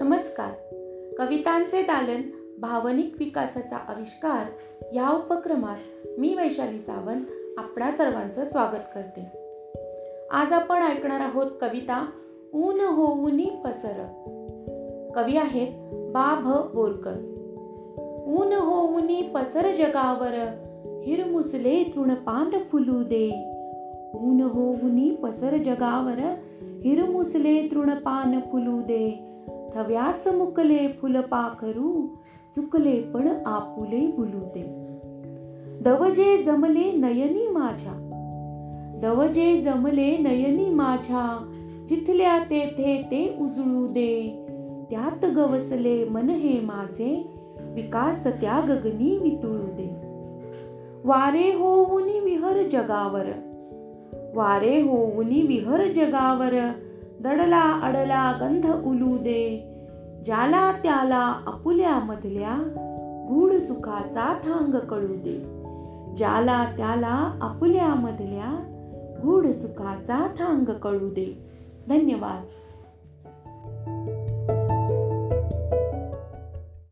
नमस्कार. कवितांचे दालन भावनिक विकासाचा आविष्कार या उपक्रमात मी वैशाली सावंत आपणा सर्वांचं स्वागत करते. आज आपण ऐकणार आहोत कविता ऊन होऊनी पसर. कवी आहेत बा भ बोरकर. ऊन होऊनी पसर जगावर हिरमुसले तृणपान फुलू दे. ऊन होऊनी पसर जगावर हिरमुसले तृणपान फुलू दे. थव्यास मुकले फुलपाखरू चुकले पण आपुले बुलू दे दवजे जमले नयनी माझ्या दवजे जमले नयनी माझ्या जिथल्या तेथे ते उजळू दे त्यात गवसले मन हे माझे विकास त्या गगनी वितळू दे वारे होऊनी विहर जगावर वारे होऊनी विहर जगावर दडला अडला गंध उलू दे. ज्याला त्याला आपुल्यामधल्या गूढ सुखाचा थांग कळू दे. ज्याला त्याला आपुल्या मधल्या गूढ सुखाचा थांग कळू दे. धन्यवाद.